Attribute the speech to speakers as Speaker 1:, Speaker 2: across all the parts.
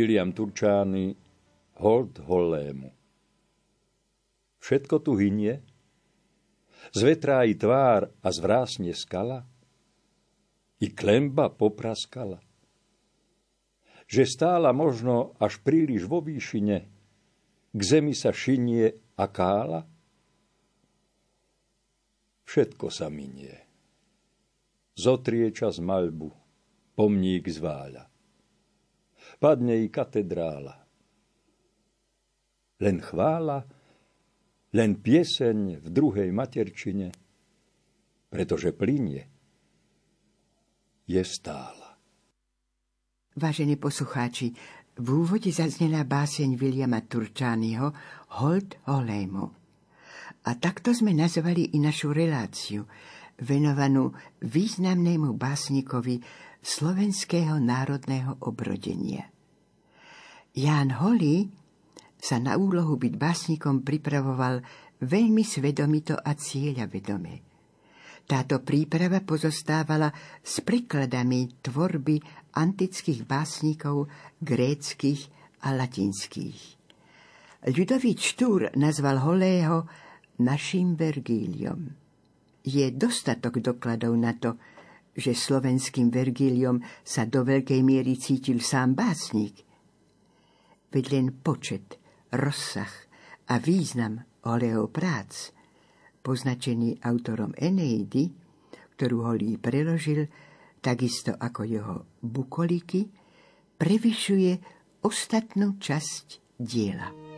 Speaker 1: William Turčány Hold Hollému Všetko tu hynie? Zvetrá i tvár a zvrásne skala? I klemba popraskala? Že stála možno až príliš vo výšine, k zemi sa šinie a kála? Všetko sa minie. Zotrie čas malbu, pomník zváľa. Padne i katedrála. Len chvála, len pieseň v druhej materčine, pretože plinie, je stála.
Speaker 2: Vážení poslucháči, v úvode zaznela báseň Williama Turčányho Hold Holému. A takto sme nazvali i našu reláciu, venovanú významnému básnikovi slovenského národného obrodenia. Ján Holý sa na úlohu byť básnikom pripravoval veľmi svedomito a cieľa vedome. Táto príprava pozostávala s prekladami tvorby antických básnikov gréckých a latinských. Ľudový Štúr nazval Holého našim Vergíliom. Je dostatok dokladov na to, že slovenským Vergíliom sa do veľkej miery cítil sám básnik. Veď len počet, rozsah a význam Holého prác, poznačený autorom Eneidy, ktorú Holý preložil, takisto ako jeho bukoliky, prevyšuje ostatnú časť diela.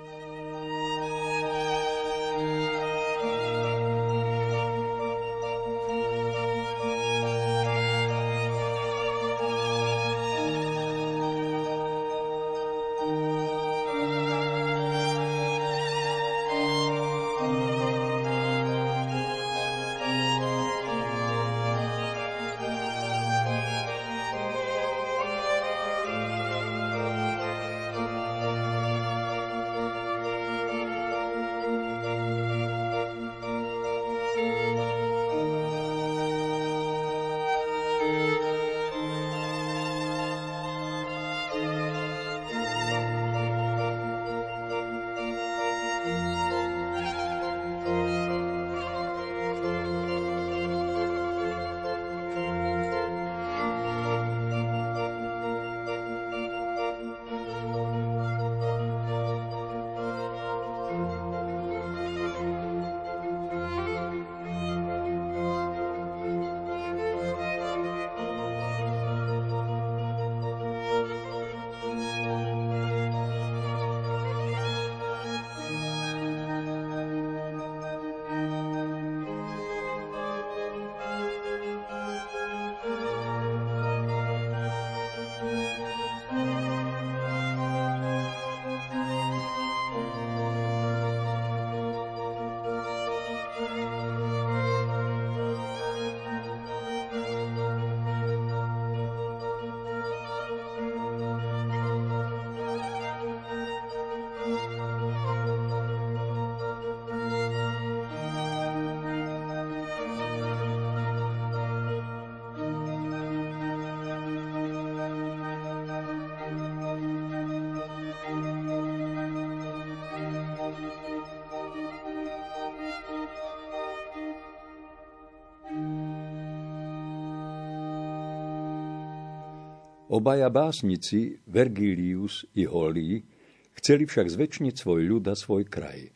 Speaker 1: Obaja básnici, Vergilius i Holí, chceli však zväčšniť svoj ľud a svoj kraj.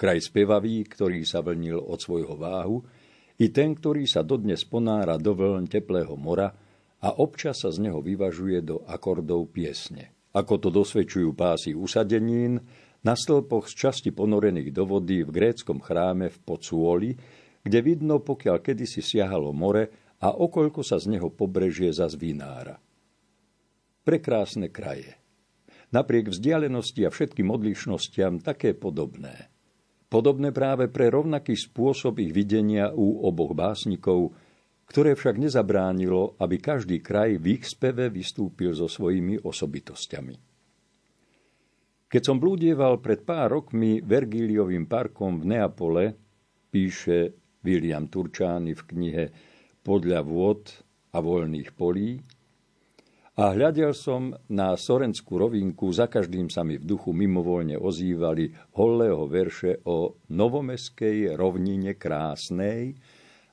Speaker 1: Kraj spevavý, ktorý sa vlnil od svojho váhu, i ten, ktorý sa dodnes ponára do vln teplého mora a občas sa z neho vyvažuje do akordov piesne. Ako to dosvedčujú pásy usadenín, na stĺpoch z časti ponorených do vody v gréckom chráme v Pocuoli, kde vidno, pokiaľ kedysi siahalo more a okoľko sa z neho pobrežie za zvinára prekrásne kraje. Napriek vzdialenosti a všetkým odlišnostiam také podobné. Podobné práve pre rovnaký spôsob ich videnia u oboch básnikov, ktoré však nezabránilo, aby každý kraj v ich speve vystúpil so svojimi osobitosťami. Keď som blúdieval pred pár rokmi Vergíliovým parkom v Neapole, píše William Turčány v knihe Podľa vôd a voľných polí, A hľadel som na Sorenskú rovinku, za každým sa mi v duchu mimovoľne ozývali holého verše o novomeskej rovnine krásnej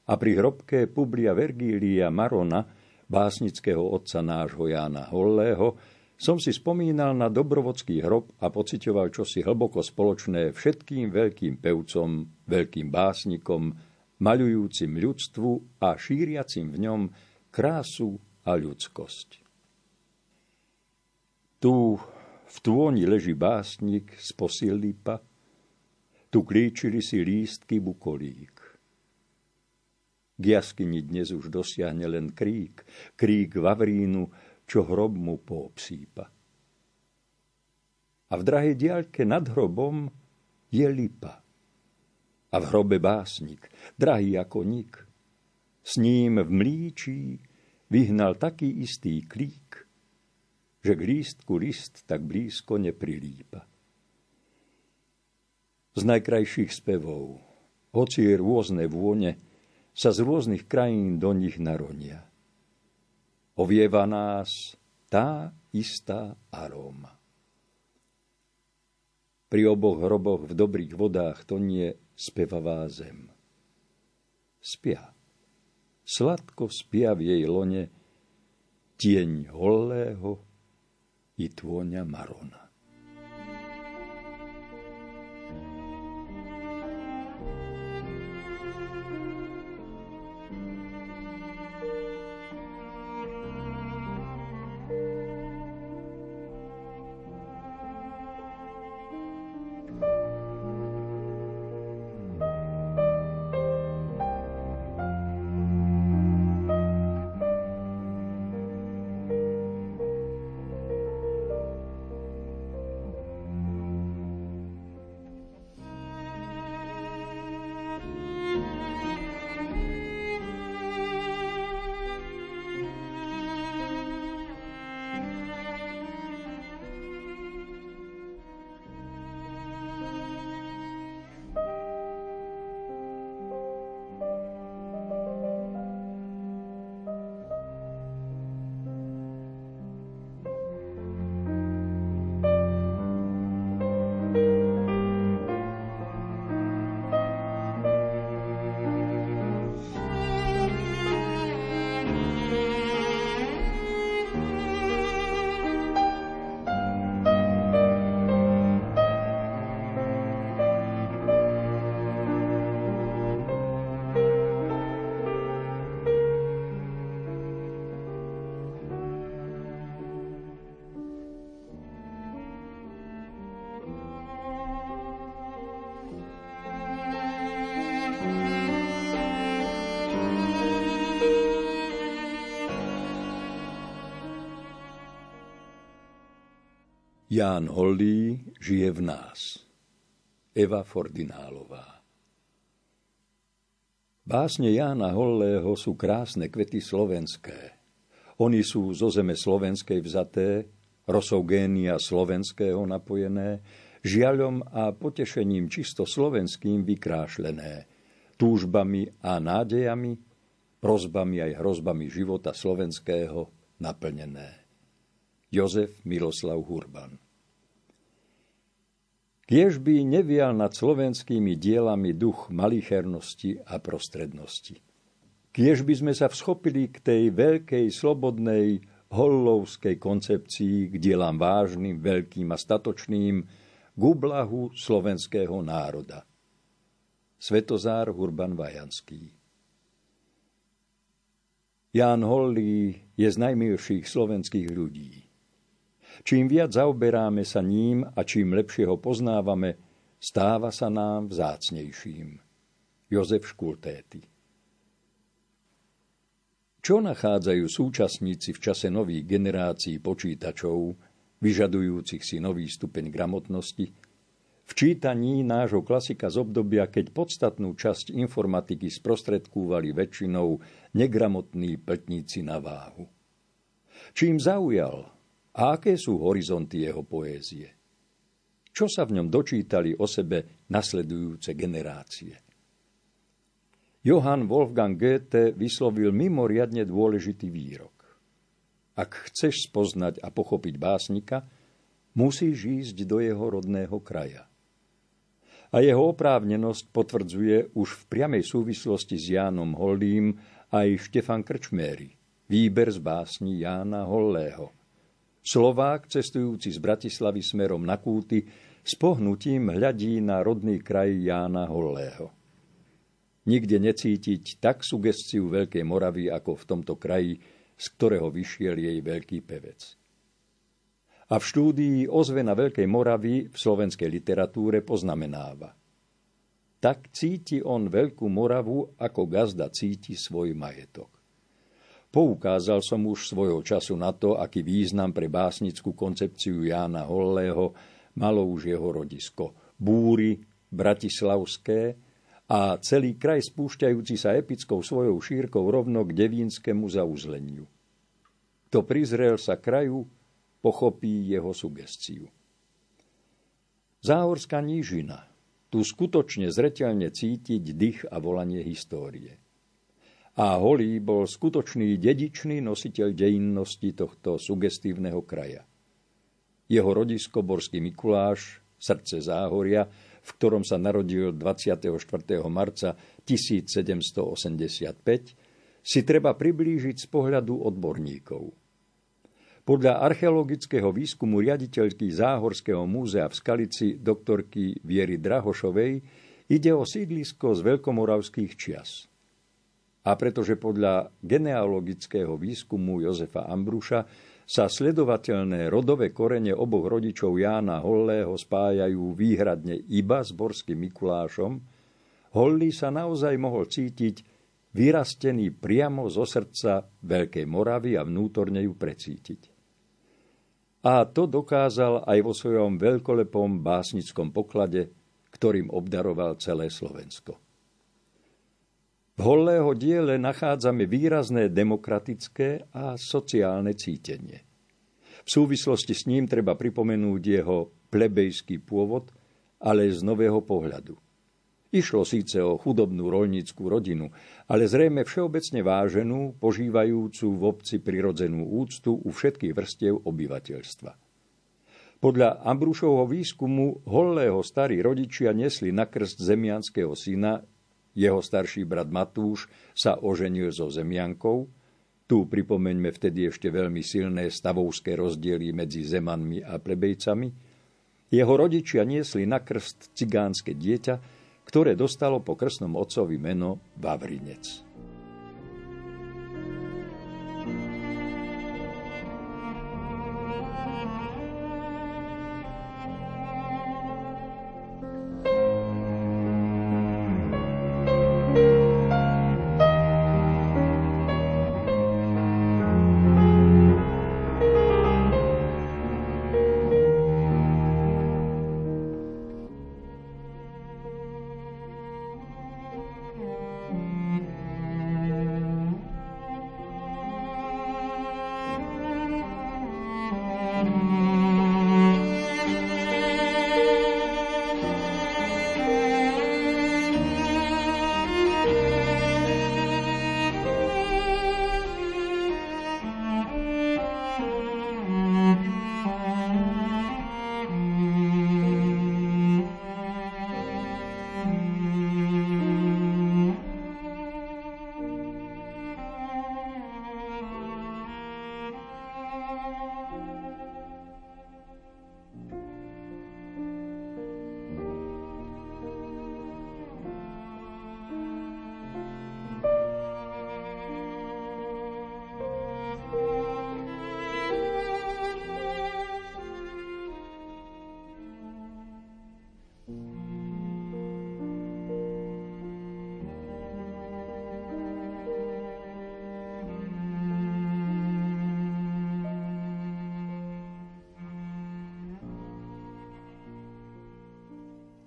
Speaker 1: a pri hrobke Publia Vergília Marona, básnického otca nášho Jána Hollého, som si spomínal na dobrovodský hrob a pocitoval čosi hlboko spoločné všetkým veľkým pevcom, veľkým básnikom, maľujúcim ľudstvu a šíriacim v ňom krásu a ľudskosť. Tu v tôni leží básnik z posillípa, tu klíčili si lístky bukolík. K jaskyni dnes už dosiahne len krík, krík Vavrínu, čo hrob mu poobsýpa. A v drahej diaľke nad hrobom je lipa. A v hrobe básnik, drahý ako nik. S ním v mlíčí vyhnal taký istý klík, že k lístku list tak blízko neprilípa. Z najkrajších spevov, hoci je rôzne vône, sa z rôznych krajín do nich naronia. Ovieva nás tá istá aróma. Pri oboch hroboch v dobrých vodách to nie spevavá zem. Spia. Sladko spia v jej lone tieň holého, i tvoňa Marona. Ján Hollý žije v nás. Eva Fordinálová Básne Jána Hollého sú krásne kvety slovenské. Oni sú zo zeme slovenskej vzaté, rosou génia slovenského napojené, žiaľom a potešením čisto slovenským vykrášlené, túžbami a nádejami, prozbami aj hrozbami života slovenského naplnené. Jozef Miloslav Hurban Kiež by nevial nad slovenskými dielami duch malichernosti a prostrednosti. Kiež by sme sa vschopili k tej veľkej, slobodnej, hollovskej koncepcii, k dielám vážnym, veľkým a statočným, k ublahu slovenského národa. Svetozár Hurban Vajanský Ján Hollý je z najmilších slovenských ľudí. Čím viac zaoberáme sa ním a čím lepšie ho poznávame, stáva sa nám vzácnejším. Jozef Škultéty Čo nachádzajú súčasníci v čase nových generácií počítačov, vyžadujúcich si nový stupeň gramotnosti, v čítaní nášho klasika z obdobia, keď podstatnú časť informatiky sprostredkúvali väčšinou negramotní pltníci na váhu. Čím zaujal a aké sú horizonty jeho poézie? Čo sa v ňom dočítali o sebe nasledujúce generácie? Johann Wolfgang Goethe vyslovil mimoriadne dôležitý výrok. Ak chceš spoznať a pochopiť básnika, musíš ísť do jeho rodného kraja. A jeho oprávnenosť potvrdzuje už v priamej súvislosti s Jánom Hollým aj Štefan Krčméry, výber z básni Jána Hollého. Slovák, cestujúci z Bratislavy smerom na Kúty, s pohnutím hľadí na rodný kraj Jána Hollého. Nikde necítiť tak sugestiu Veľkej Moravy ako v tomto kraji, z ktorého vyšiel jej veľký pevec a v štúdii Ozvena Veľkej Moravy v slovenskej literatúre poznamenáva. Tak cíti on Veľkú Moravu, ako gazda cíti svoj majetok. Poukázal som už svojho času na to, aký význam pre básnickú koncepciu Jána Hollého malo už jeho rodisko. Búry, bratislavské a celý kraj spúšťajúci sa epickou svojou šírkou rovno k devínskému zauzleniu. To prizrel sa kraju, pochopí jeho sugestiu. Záhorská nížina. Tu skutočne zreteľne cítiť dých a volanie histórie. A Holý bol skutočný dedičný nositeľ dejinnosti tohto sugestívneho kraja. Jeho rodisko Borský Mikuláš, srdce Záhoria, v ktorom sa narodil 24. marca 1785, si treba priblížiť z pohľadu odborníkov – podľa archeologického výskumu riaditeľky Záhorského múzea v Skalici doktorky Viery Drahošovej ide o sídlisko z veľkomoravských čias. A pretože podľa genealogického výskumu Jozefa Ambruša sa sledovateľné rodové korene oboch rodičov Jána Hollého spájajú výhradne iba s Borským Mikulášom, Holly sa naozaj mohol cítiť vyrastený priamo zo srdca Veľkej Moravy a vnútorne ju precítiť. A to dokázal aj vo svojom veľkolepom básnickom poklade, ktorým obdaroval celé Slovensko. V Hollého diele nachádzame výrazné demokratické a sociálne cítenie. V súvislosti s ním treba pripomenúť jeho plebejský pôvod, ale z nového pohľadu. Išlo síce o chudobnú roľníckú rodinu, ale zrejme všeobecne váženú, požívajúcu v obci prirodzenú úctu u všetkých vrstiev obyvateľstva. Podľa Ambrúšovho výskumu Hollého starí rodičia nesli na krst zemianského syna, jeho starší brat Matúš sa oženil so zemiankou, tu pripomeňme vtedy ešte veľmi silné stavovské rozdiely medzi zemanmi a plebejcami, jeho rodičia niesli na krst cigánske dieťa, ktoré dostalo po krstnom otcovi meno Vavrinec.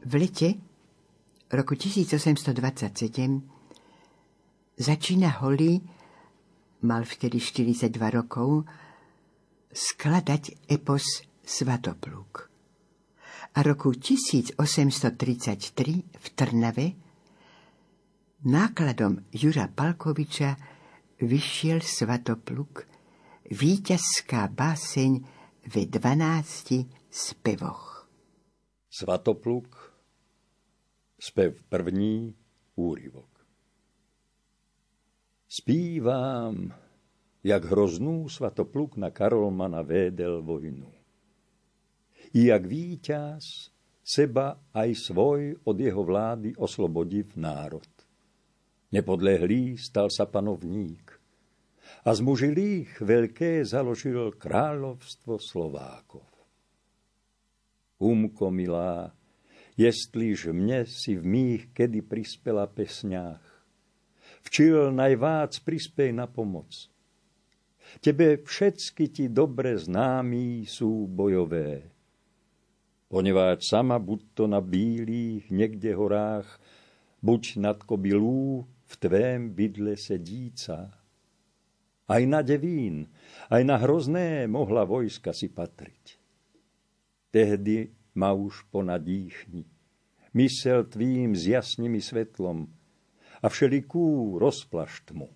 Speaker 2: V lete roku 1827 začína Holly, mal vtedy 42 rokov, skladať epos Svatopluk. A roku 1833 v Trnave nákladom Jura Palkoviča vyšiel Svatopluk víťazská báseň ve 12 spevoch.
Speaker 1: Svatopluk, spev první, úryvok. Spívám, jak hroznú svatopluk na Karolmana védel vojnu. I jak víťaz seba aj svoj od jeho vlády oslobodiv národ. Nepodlehlý stal sa panovník a z mužilých veľké založil kráľovstvo Slovákov. Umko milá, jestliž mne si v mých kedy prispela pesňách, včil najvác prispej na pomoc. Tebe všetky ti dobre známí sú bojové. Poneváč sama buď to na bílých niekde horách, buď nad kobylú v tvém bydle sedíca. Aj na devín, aj na hrozné mohla vojska si patriť. Tehdy ma už ponadýchni, mysel tvým zjasni mi svetlom a všelikú rozplaš tmu.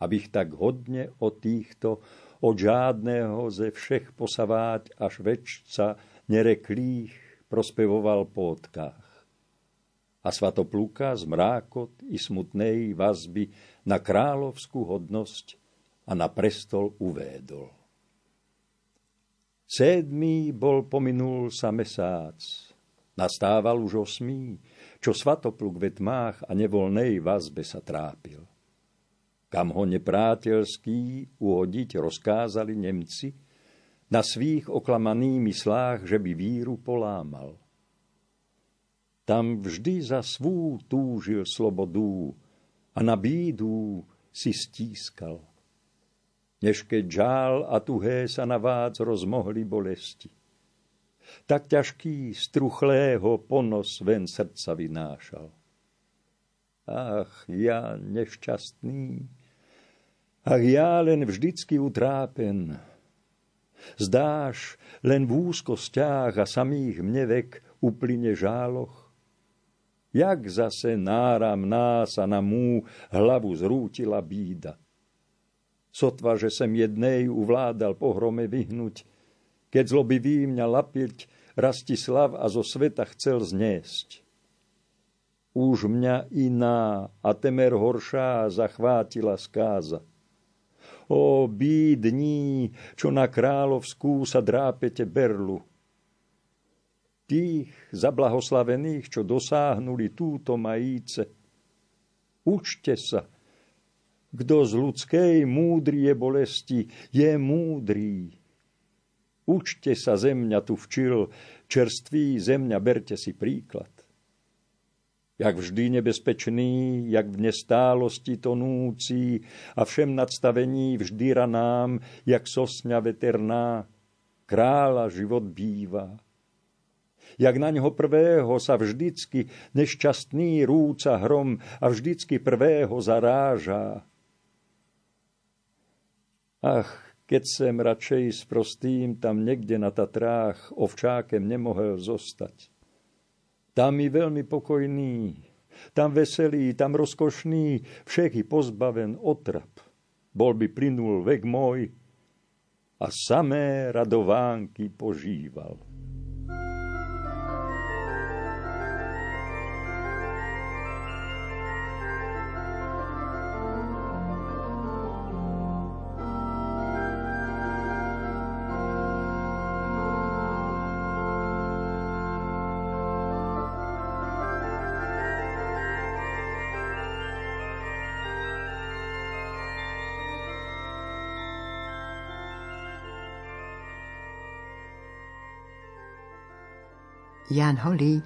Speaker 1: Abych tak hodne o týchto, od žádného ze všech posaváť až väčca nereklých prospevoval pótkách a svatopluka z mrákot i smutnej vazby na kráľovskú hodnosť a na prestol uvédol. Sedmý bol pominul sa mesác, nastával už osmý, čo svatopluk ve tmách a nevolnej vazbe sa trápil. Kam ho neprátelský uhodiť rozkázali Nemci, na svých oklamaných myslách, že by víru polámal – tam vždy za svú túžil slobodu a na bídu si stískal. Než keď žál a tuhé sa na vác rozmohli bolesti. Tak ťažký struchlého ponos ven srdca vynášal. Ach, ja nešťastný, ach, ja len vždycky utrápen. Zdáš, len v úzkostiach a samých mnevek uplyne žáloch, jak zase náram nás a na mú hlavu zrútila bída. Sotva, že sem jednej uvládal pohrome vyhnúť, keď zlobivý mňa lapiť Rastislav a zo sveta chcel zniesť. Už mňa iná a temer horšá zachvátila skáza. O bídní, čo na kráľovskú sa drápete berlu, tých zablahoslavených, čo dosáhnuli túto majíce. Učte sa, kto z ľudskej múdrie bolesti je múdrý. Učte sa, zemňa tu včil, čerstvý zemňa, berte si príklad. Jak vždy nebezpečný, jak v nestálosti tonúci a všem nadstavení vždy ranám, jak sosňa veterná, kráľa život býva jak na ňoho prvého sa vždycky nešťastný rúca hrom a vždycky prvého zaráža. Ach, keď sem radšej s prostým tam niekde na Tatrách ovčákem nemohol zostať. Tam mi veľmi pokojný, tam veselý, tam rozkošný, všetky pozbaven otrap. Bol by plynul vek môj a samé radovánky požíval.
Speaker 2: Jan Holý,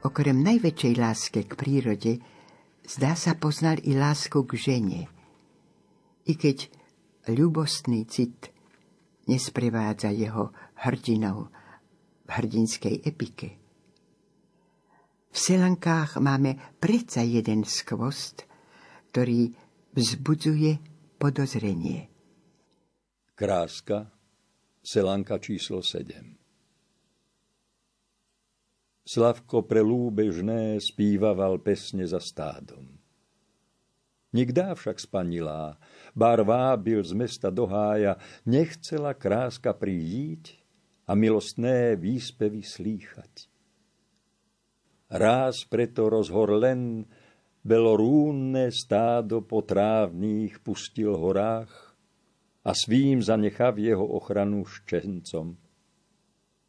Speaker 2: okrem najväčšej láske k prírode, zdá sa poznal i lásku k žene. I keď ľubostný cit nesprevádza jeho hrdinou v hrdinskej epike. V Selankách máme predsa jeden skvost, ktorý vzbudzuje podozrenie.
Speaker 1: Kráska, Selanka číslo 7 Slavko prelúbežné spívaval pesne za stádom. Nikdá však spanilá, bar vábil z mesta do hája, nechcela kráska príjiť a milostné výspevy slýchať. Ráz preto rozhor len belorúnne stádo po trávných pustil horách a svým zanechav jeho ochranu ščencom.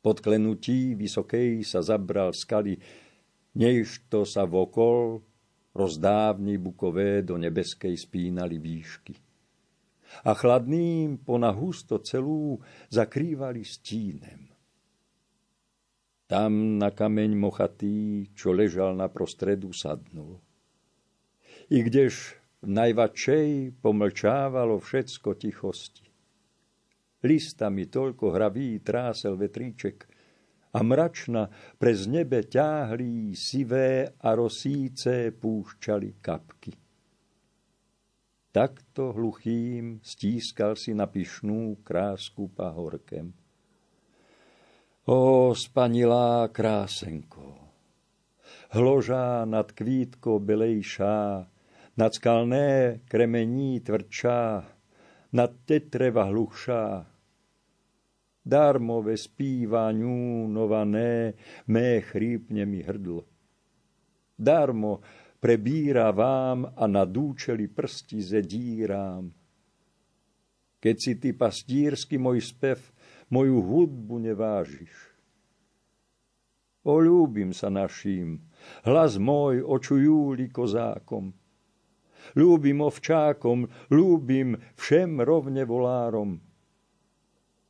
Speaker 1: Pod klenutí vysokej sa zabral skaly, než to sa vokol rozdávni bukové do nebeskej spínali výšky. A chladným pona husto celú zakrývali stínem. Tam na kameň mochatý, čo ležal na prostredu, sadnul. I kdež v najvačej pomlčávalo všetko tichosti. Listami toľko hraví trásel vetríček, a mračna prez nebe ťáhli sivé a rosíce púšťali kapky. Takto hluchým stískal si na pyšnú krásku pahorkem. O, spanilá krásenko, hložá nad kvítko belejšá, nad skalné kremení tvrdšá, nad tetreva hluchšá, darmové spívaniu nované, mé chrípne mi hrdlo. Darmo prebíra vám a na dúčeli prsti zedírám. Keď si ty pastírsky môj spev, moju hudbu nevážiš. Olúbim sa naším, hlas môj očujúli kozákom. Ľúbim ovčákom, ľúbim všem rovne volárom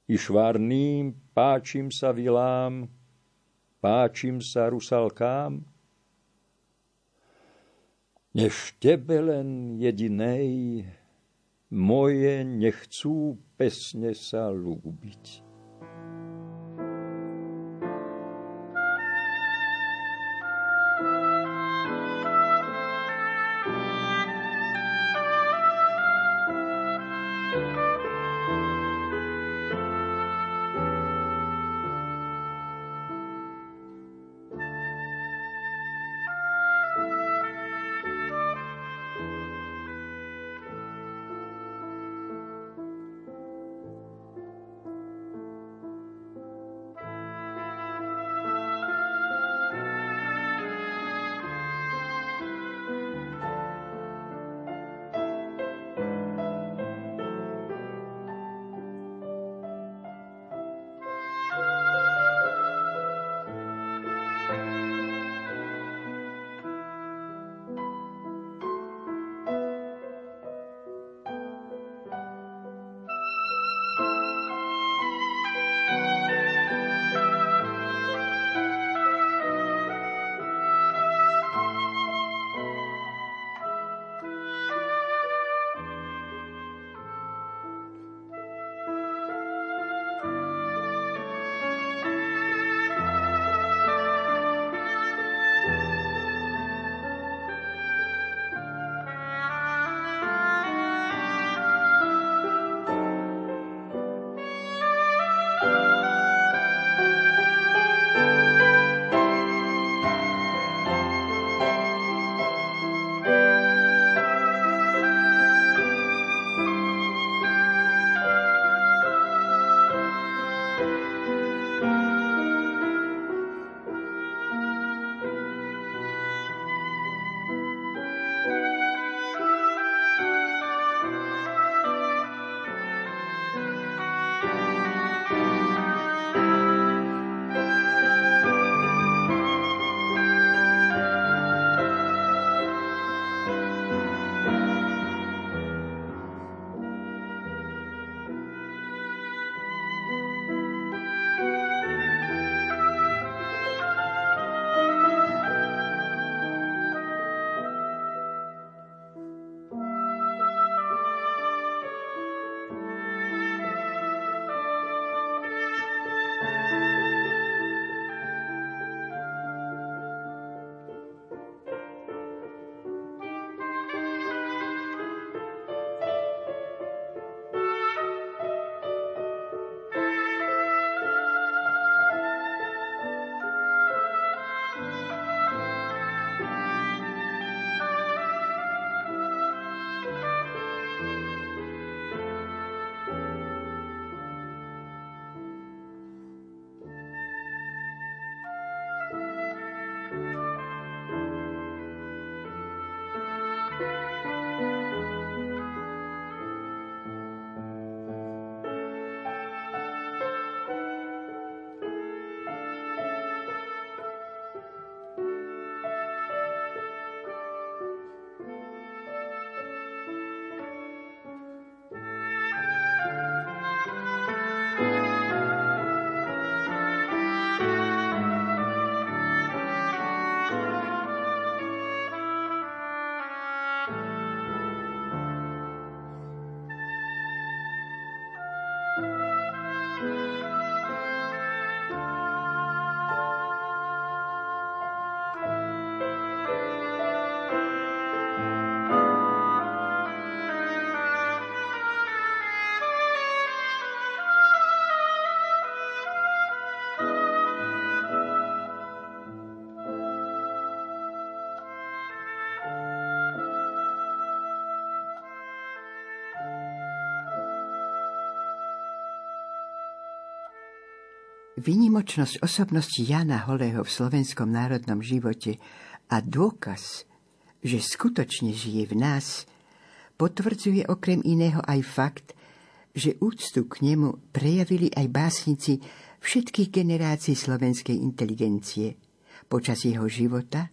Speaker 1: i švarným páčim sa vilám, páčim sa rusalkám. Než tebe len jedinej, moje nechcú pesne sa lúbiť.
Speaker 2: Vynimočnosť osobnosti Jana Holého v slovenskom národnom živote a dôkaz, že skutočne žije v nás, potvrdzuje okrem iného aj fakt, že úctu k nemu prejavili aj básnici všetkých generácií slovenskej inteligencie počas jeho života,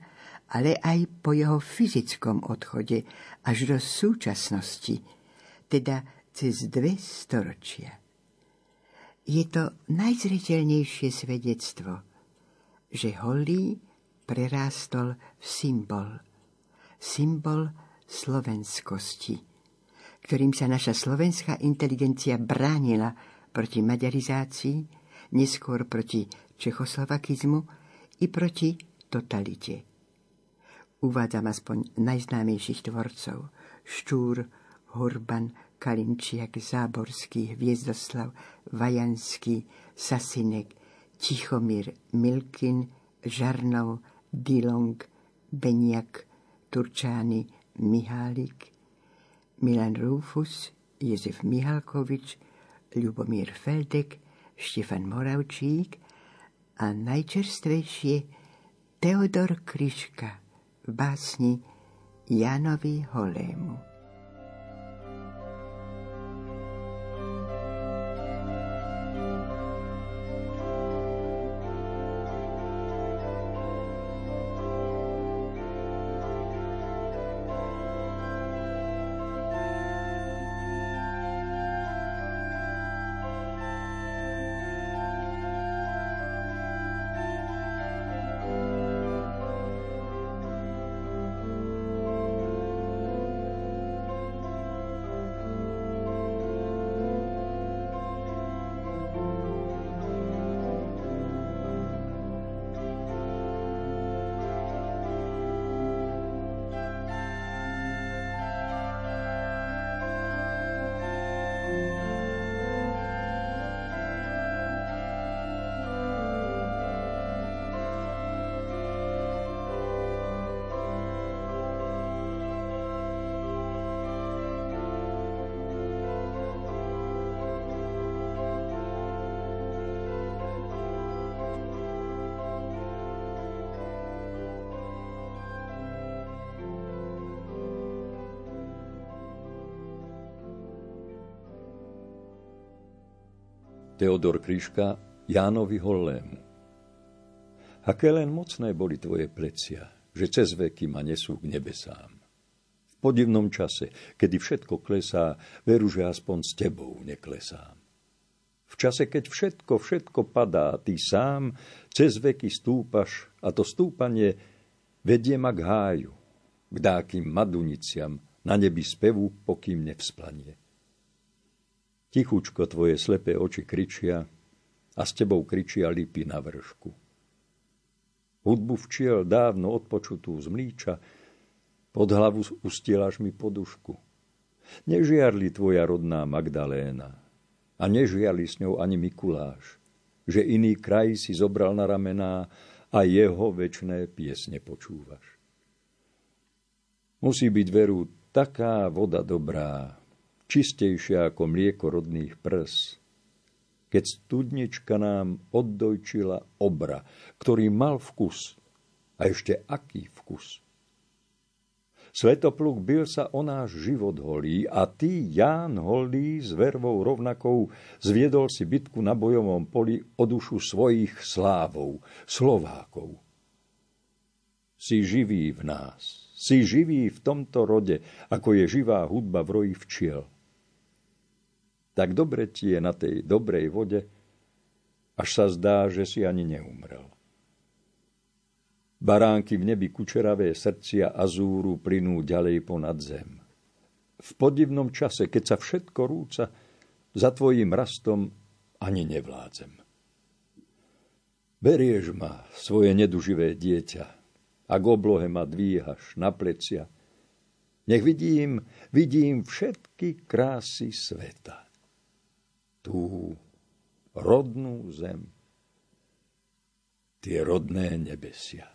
Speaker 2: ale aj po jeho fyzickom odchode až do súčasnosti, teda cez dve storočia je to najzreteľnejšie svedectvo, že holý prerástol v symbol, symbol slovenskosti, ktorým sa naša slovenská inteligencia bránila proti maďarizácii, neskôr proti čechoslovakizmu i proti totalite. Uvádzam aspoň najznámejších tvorcov Štúr, Hurban, Kalinčiak, Záborský, Hviezdoslav, Vajanský, Sasinek, Tichomír, Milkin, Žarnov, Dilong, Beniak, Turčány, Mihálik, Milan Rufus, Jezef Mihalkovič, Ľubomír Feldek, Štefan Moravčík a najčerstvejšie Teodor Kryška v básni Janovi Holému.
Speaker 1: Teodor Kryška Jánovi Hollému. Aké len mocné boli tvoje plecia, že cez veky ma nesú k nebesám. V podivnom čase, kedy všetko klesá, veru, že aspoň s tebou neklesám. V čase, keď všetko, všetko padá, ty sám cez veky stúpaš a to stúpanie vedie ma k háju, k dákým maduniciam, na nebi spevu, pokým nevzplanie. Tichučko tvoje slepé oči kričia a s tebou kričia lipy na vršku. Hudbu včiel dávno odpočutú z mlíča, pod hlavu ustielaš mi podušku. Nežiarli tvoja rodná Magdaléna a nežiarli s ňou ani Mikuláš, že iný kraj si zobral na ramená a jeho večné piesne počúvaš. Musí byť veru taká voda dobrá, čistejšia ako mlieko rodných prs. Keď studnička nám oddojčila obra, ktorý mal vkus, a ešte aký vkus. Svetopluk bil sa o náš život holý a ty, Ján Holý, s vervou rovnakou zviedol si bitku na bojovom poli o dušu svojich slávov, Slovákov. Si živý v nás, si živý v tomto rode, ako je živá hudba v roji včiel tak dobre ti je na tej dobrej vode, až sa zdá, že si ani neumrel. Baránky v nebi kučeravé srdcia azúru plynú ďalej ponad zem. V podivnom čase, keď sa všetko rúca, za tvojim rastom ani nevládzem. Berieš ma, svoje neduživé dieťa, a k oblohe ma dvíhaš na plecia. Nech vidím, vidím všetky krásy sveta tú rodnú zem, tie rodné nebesia.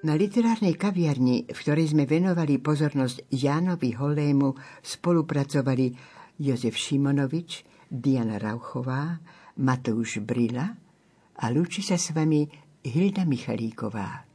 Speaker 2: Na literárnej kaviarni, v ktorej sme venovali pozornosť Jánovi Holému, spolupracovali Jozef Šimonovič, Diana Rauchová, Matouš Brila a lúči sa s vami Hilda Michalíková.